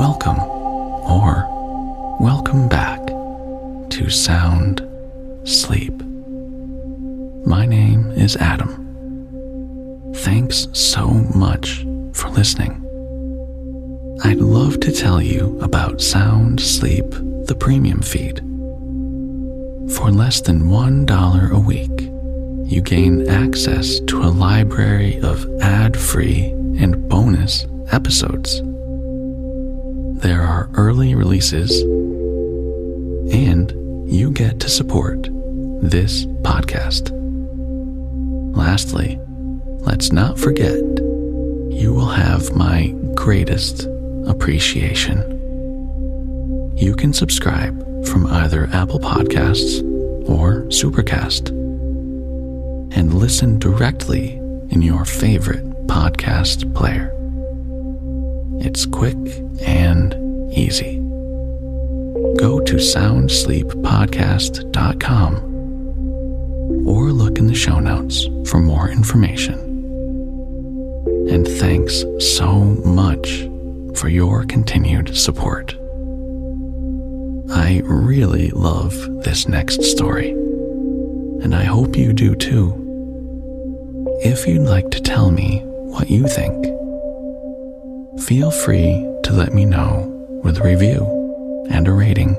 welcome or welcome back to Sound Sleep. My name is Adam. Thanks so much for listening. I'd love to tell you about Sound Sleep, the premium feed. For less than $1 a week, you gain access to a library of ad free and bonus episodes. There are early releases, and you get to support this podcast. Lastly, let's not forget you will have my greatest appreciation. You can subscribe from either Apple Podcasts or Supercast and listen directly in your favorite podcast player. It's quick and easy. Go to soundsleeppodcast.com or look in the show notes for more information. And thanks so much for your continued support. I really love this next story, and I hope you do too. If you'd like to tell me what you think, feel free to let me know with a review and a rating.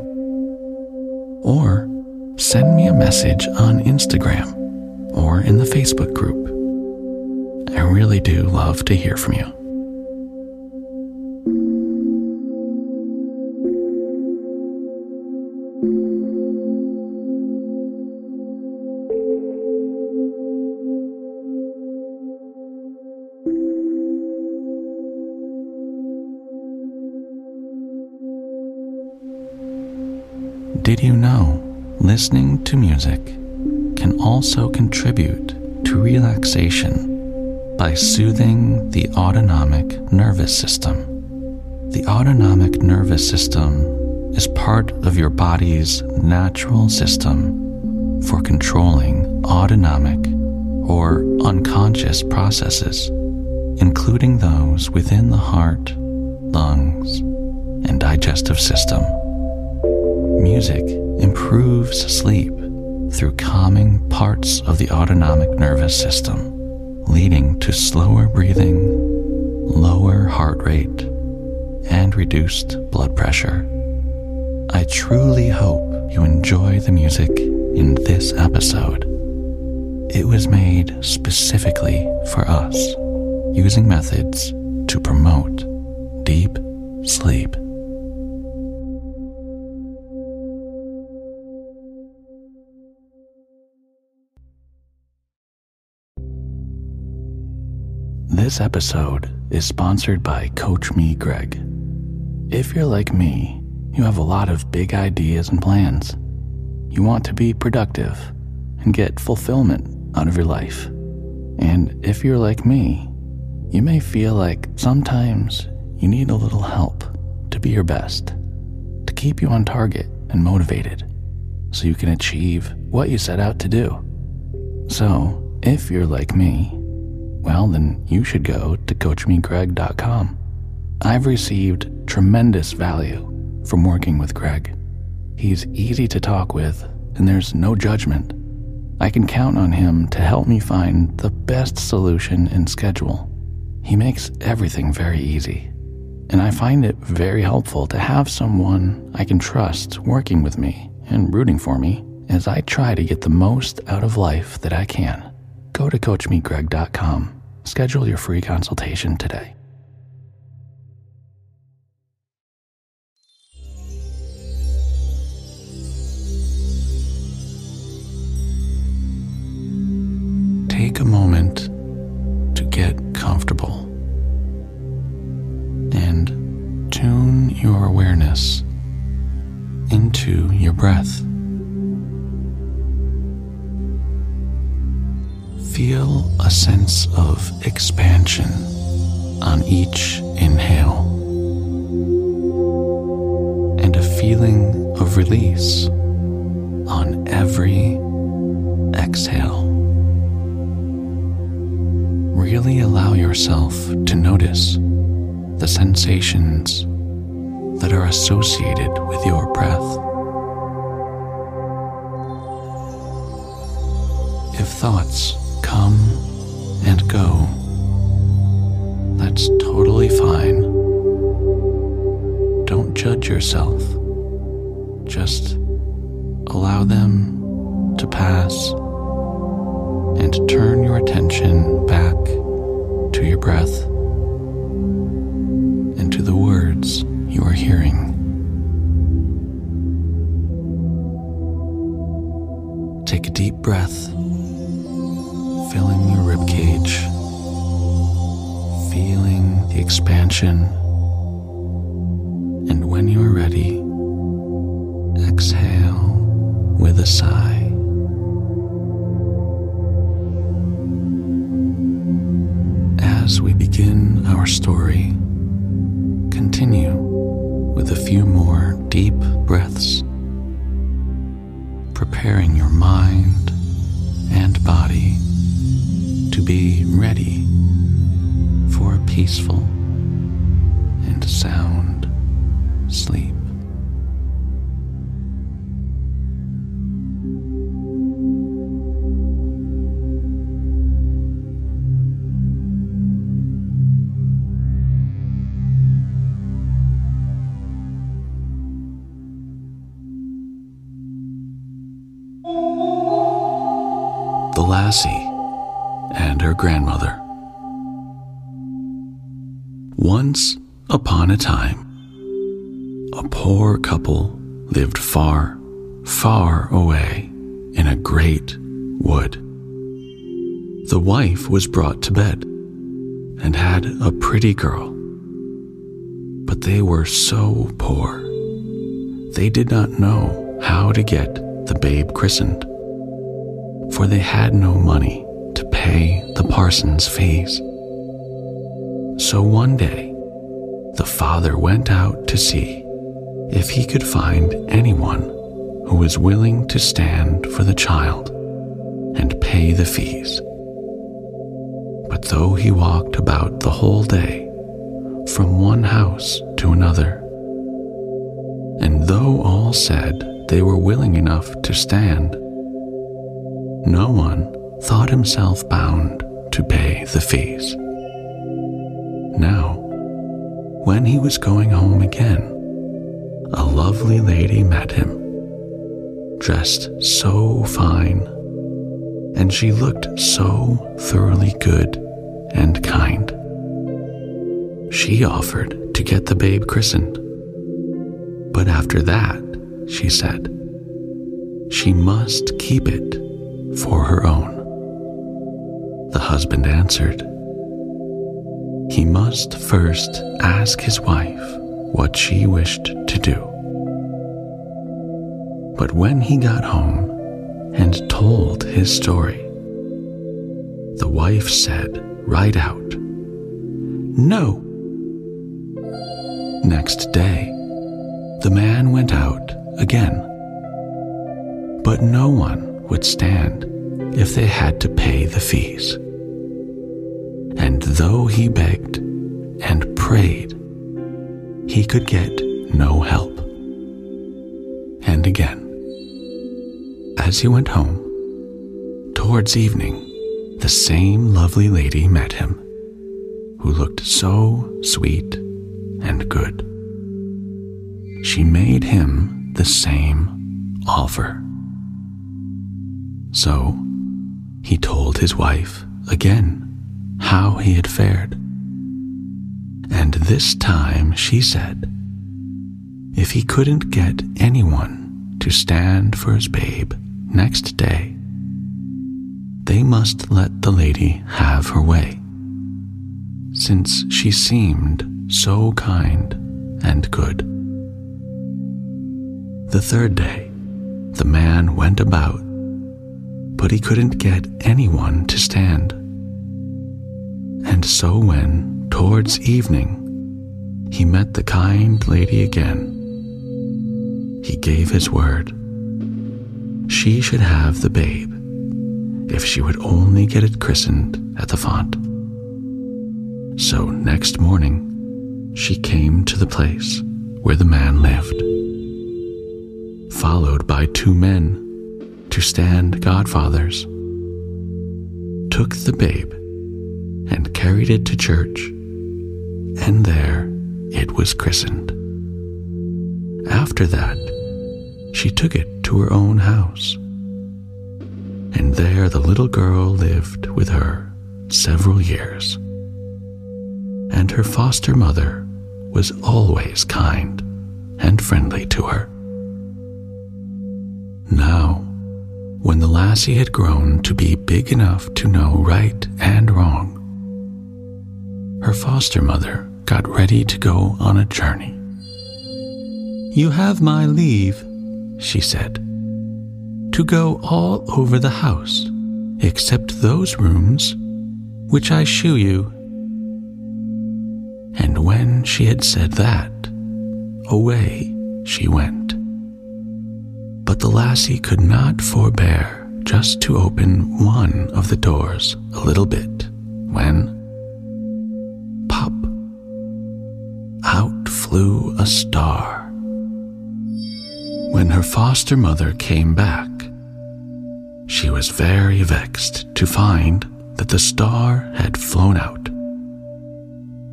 Or send me a message on Instagram or in the Facebook group. I really do love to hear from you. Did you know listening to music can also contribute to relaxation by soothing the autonomic nervous system? The autonomic nervous system is part of your body's natural system for controlling autonomic or unconscious processes, including those within the heart, lungs, and digestive system. Music improves sleep through calming parts of the autonomic nervous system, leading to slower breathing, lower heart rate, and reduced blood pressure. I truly hope you enjoy the music in this episode. It was made specifically for us, using methods to promote deep sleep. This episode is sponsored by Coach Me Greg. If you're like me, you have a lot of big ideas and plans. You want to be productive and get fulfillment out of your life. And if you're like me, you may feel like sometimes you need a little help to be your best, to keep you on target and motivated so you can achieve what you set out to do. So, if you're like me, well, then you should go to CoachMeGreg.com. I've received tremendous value from working with Greg. He's easy to talk with, and there's no judgment. I can count on him to help me find the best solution and schedule. He makes everything very easy, and I find it very helpful to have someone I can trust working with me and rooting for me as I try to get the most out of life that I can go to CoachMeGreg.com. Schedule your free consultation today. Take a moment Feel a sense of expansion on each inhale and a feeling of release on every exhale. Really allow yourself to notice the sensations that are associated with your breath. If thoughts come and go, that's totally fine. Don't judge yourself. Just allow them to pass and turn your attention back to your breath and to the words you are hearing. Take a deep breath, and when you are ready, exhale with a sigh. As we begin our story, continue with a few more deep breaths, preparing your mind and body to be ready for a peaceful and sound sleep. The Lassie and her godmother. Once upon a time, a poor couple lived far, far away in a great wood. The wife was brought to bed and had a pretty girl, but they were so poor. They did not know how to get the babe christened, for they had no money to pay the parson's fees. So one day, the father went out to see if he could find anyone who was willing to stand for the child and pay the fees. But though he walked about the whole day, from one house to another, and though all said they were willing enough to stand, no one thought himself bound to pay the fees. Now, when he was going home again, a lovely lady met him, dressed so fine, and she looked so thoroughly good and kind. She offered to get the babe christened, but after that, she said, she must keep it for her own. The husband answered, he must first ask his wife what she wished to do. But when he got home and told his story, the wife said right out, No. Next day, the man went out again. But no one would stand if they had to pay the fees. Though he begged and prayed, he could get no help. And again, as he went home, towards evening, the same lovely lady met him, who looked so sweet and good. She made him the same offer. So he told his wife again how he had fared. And this time she said, if he couldn't get anyone to stand for his babe next day, they must let the lady have her way, since she seemed so kind and good. The third day, the man went about, but he couldn't get anyone to stand. And so, when, towards evening, he met the kind lady again, he gave his word. She should have the babe if she would only get it christened at the font. So next morning, she came to the place where the man lived, followed by two men to stand godfathers, took the babe and carried it to church, and there it was christened. After that, she took it to her own house, and there the little girl lived with her several years. And her foster mother was always kind and friendly to her. Now, when the lassie had grown to be big enough to know right and wrong, her foster mother got ready to go on a journey. You have my leave, she said, to go all over the house except those rooms which I shew you and when she had said that, away she went. But the lassie could not forbear just to open one of the doors a little bit when, flew a star. When her foster mother came back, she was very vexed to find that the star had flown out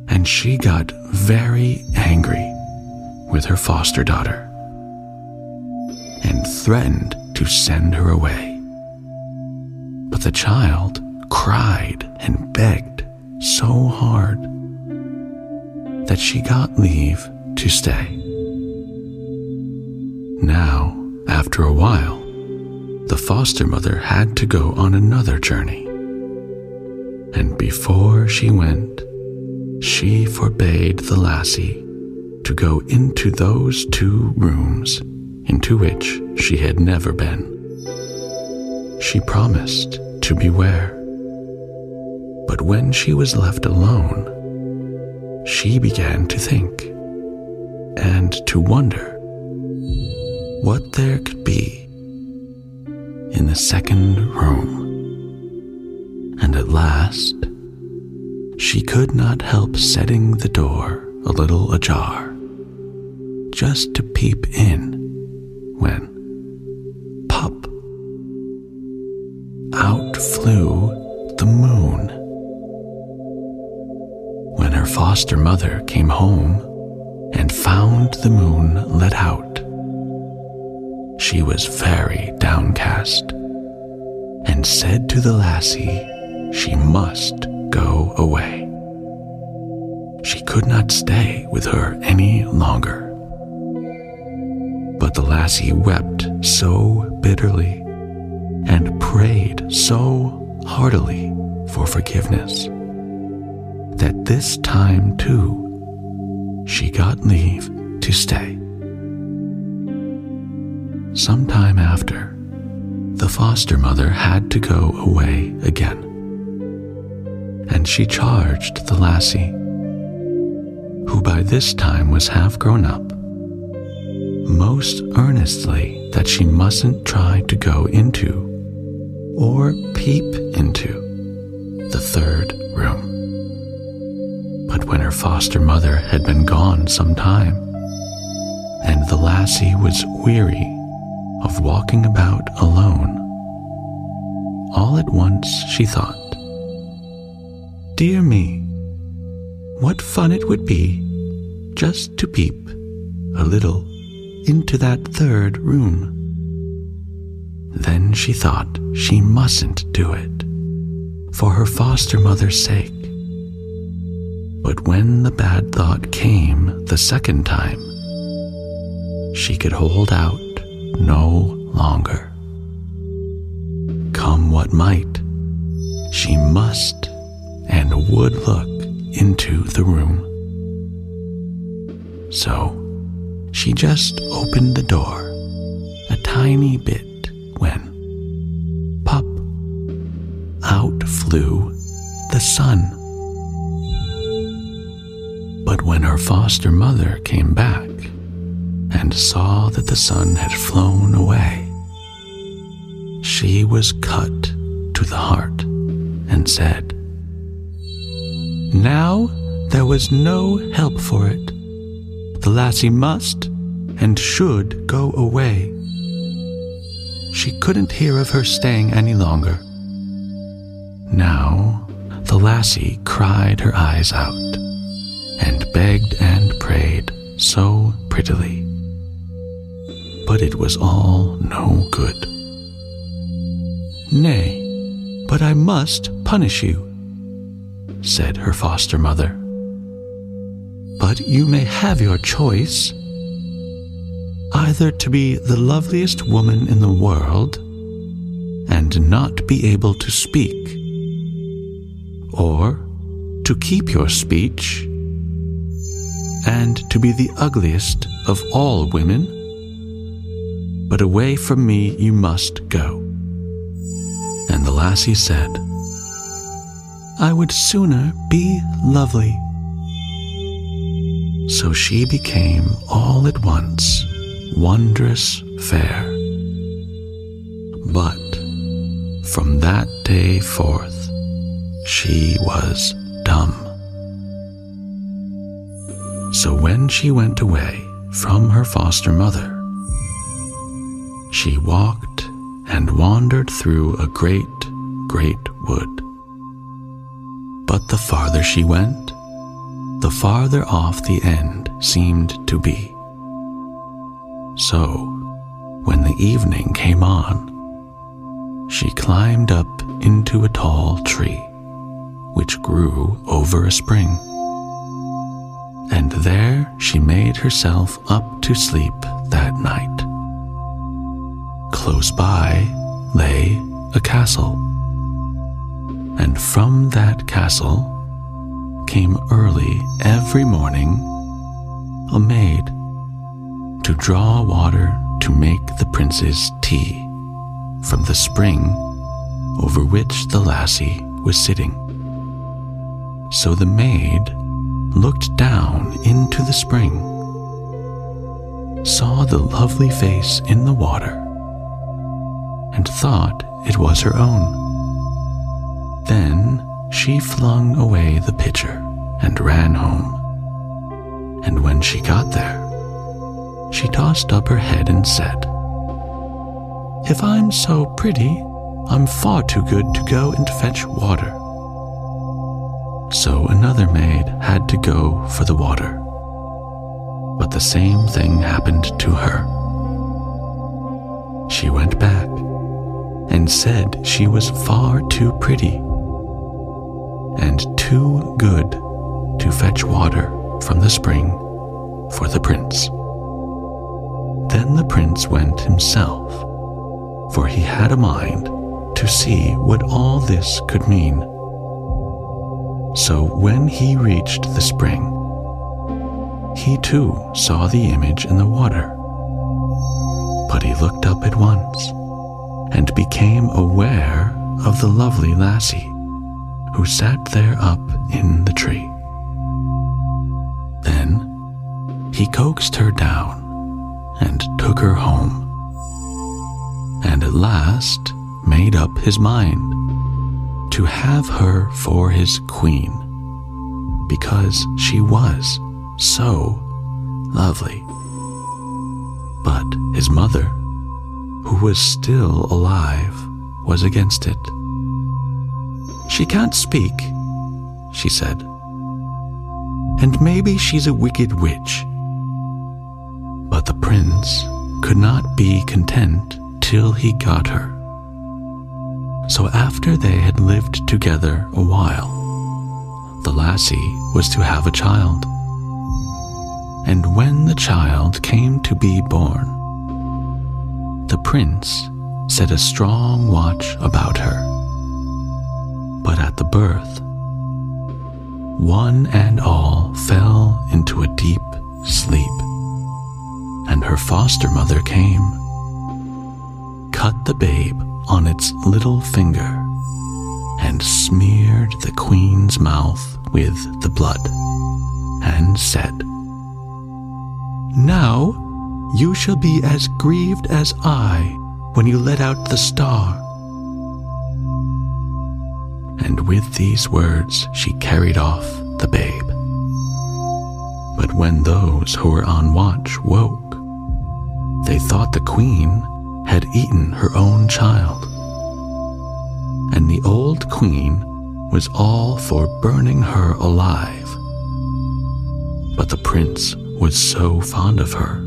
and she got very angry with her foster daughter and threatened to send her away. But the child cried and begged so hard that she got leave to stay. Now, after a while, the foster mother had to go on another journey. And before she went, she forbade the lassie to go into those two rooms into which she had never been. She promised to beware. But when she was left alone, she began to think and to wonder what there could be in the second room. And at last, she could not help setting the door a little ajar, just to peep in, when, pop, out flew the moon. Foster mother came home and found the moon let out, she was very downcast and said to the lassie she must go away. She could not stay with her any longer. But the lassie wept so bitterly and prayed so heartily for forgiveness that this time too she got leave to stay. Some time after, the foster mother had to go away again and she charged the lassie, who by this time was half grown up, most earnestly that she mustn't try to go into or peep into the third room. But when her foster mother had been gone some time, and the lassie was weary of walking about alone, all at once she thought, Dear me, what fun it would be just to peep a little into that third room. Then she thought she mustn't do it for her foster mother's sake. But when the bad thought came the second time, she could hold out no longer. Come what might, she must and would look into the room. So she just opened the door a tiny bit when, pop, out flew the sun. But when her foster mother came back and saw that the sun had flown away, she was cut to the heart and said, now there was no help for it. The lassie must and should go away. She couldn't hear of her staying any longer. Now, the lassie cried her eyes out begged and prayed so prettily. But it was all no good. Nay, but I must punish you, said her foster mother. But you may have your choice either to be the loveliest woman in the world and not be able to speak, or to keep your speech and to be the ugliest of all women. But away from me you must go. And the lassie said, I would sooner be lovely. So she became all at once wondrous fair. But from that day forth, she was dumb. So when she went away from her foster mother, she walked and wandered through a great, great wood. But the farther she went, the farther off the end seemed to be. So, when the evening came on, she climbed up into a tall tree, which grew over a spring. And there she made herself up to sleep that night. Close by lay a castle, and from that castle came early every morning a maid to draw water to make the prince's tea from the spring over which the lassie was sitting. So the maid looked down into the spring, saw the lovely face in the water, and thought it was her own. Then she flung away the pitcher and ran home. And when she got there, she tossed up her head and said, If I'm so pretty, I'm far too good to go and fetch water. So another maid had to go for the water. But the same thing happened to her. She went back and said she was far too pretty and too good to fetch water from the spring for the prince. Then the prince went himself, for he had a mind to see what all this could mean. So when he reached the spring, he too saw the image in the water. But he looked up at once and became aware of the lovely lassie who sat there up in the tree. Then he coaxed her down and took her home, and at last made up his mind to have her for his queen because she was so lovely. But his mother, who was still alive, was against it. She can't speak, she said, and maybe she's a wicked witch but the prince could not be content till he got her. So after they had lived together a while, the lassie was to have a child. And when the child came to be born, the prince set a strong watch about her. But at the birth, one and all fell into a deep sleep and her foster mother came, cut the babe on its little finger, and smeared the queen's mouth with the blood, and said, Now you shall be as grieved as I when you let out the star. And with these words she carried off the babe. But when those who were on watch woke, they thought the queen had eaten her own child. And the old queen was all for burning her alive. But the prince was so fond of her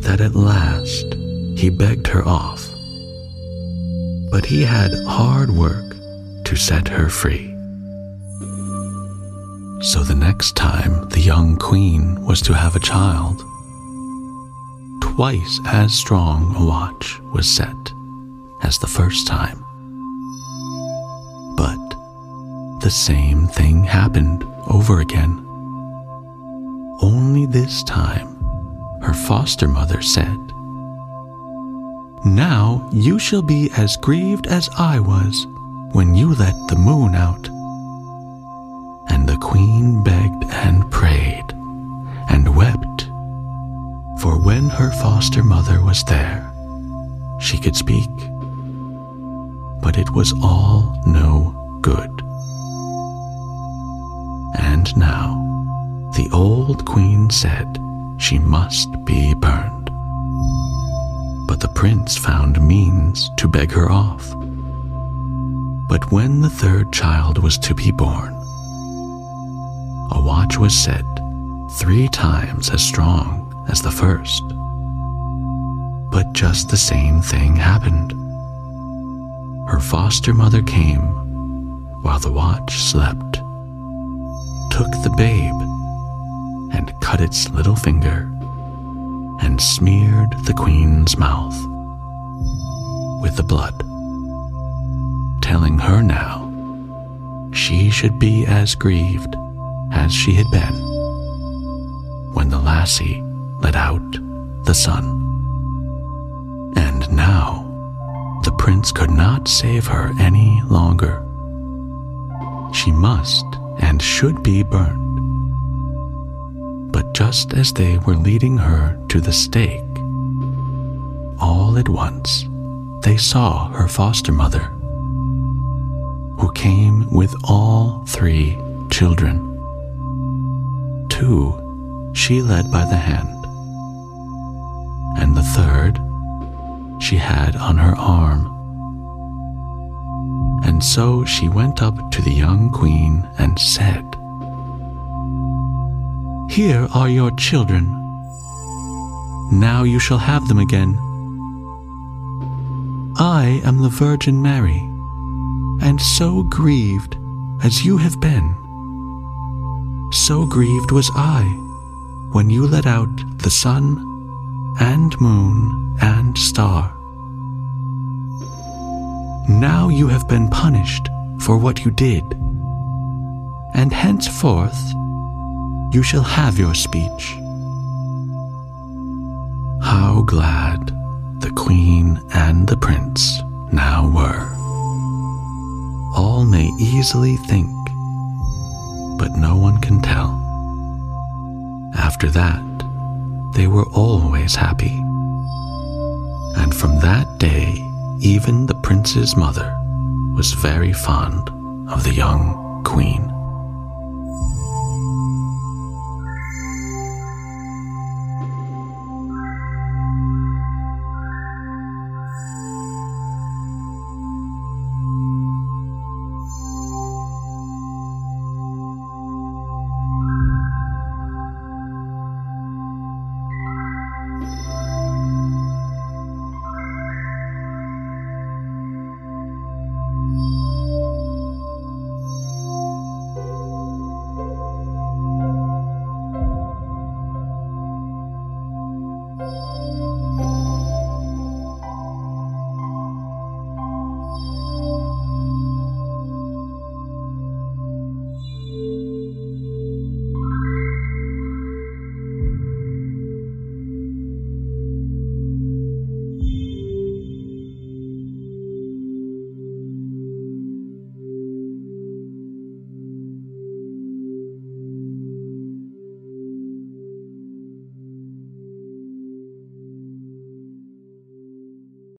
that at last he begged her off. But he had hard work to set her free. So the next time the young queen was to have a child, twice as strong a watch was set as the first time. But the same thing happened over again. Only this time, her foster mother said, Now you shall be as grieved as I was when you let the moon out. And the queen begged when her foster mother was there, she could speak. But it was all no good. And now, the old queen said she must be burned. But the prince found means to beg her off. But when the third child was to be born, a watch was set three times as strong as the first. But just the same thing happened. Her foster mother came while the watch slept, took the babe, and cut its little finger, and smeared the queen's mouth with the blood, telling her now she should be as grieved as she had been when the lassie let out the sun. And now the prince could not save her any longer. She must and should be burned. But just as they were leading her to the stake, all at once they saw her foster mother, who came with all three children. Two she led by the hand, and the third she had on her arm. And so she went up to the young queen and said, Here are your children. Now you shall have them again. I am the Virgin Mary, and so grieved as you have been, so grieved was I when you let out the sun and moon and star. Now you have been punished for what you did, and henceforth you shall have your speech. How glad the queen and the prince now were. All may easily think, but no one can tell. After that, they were always happy. And from that day, even the prince's mother was very fond of the young queen.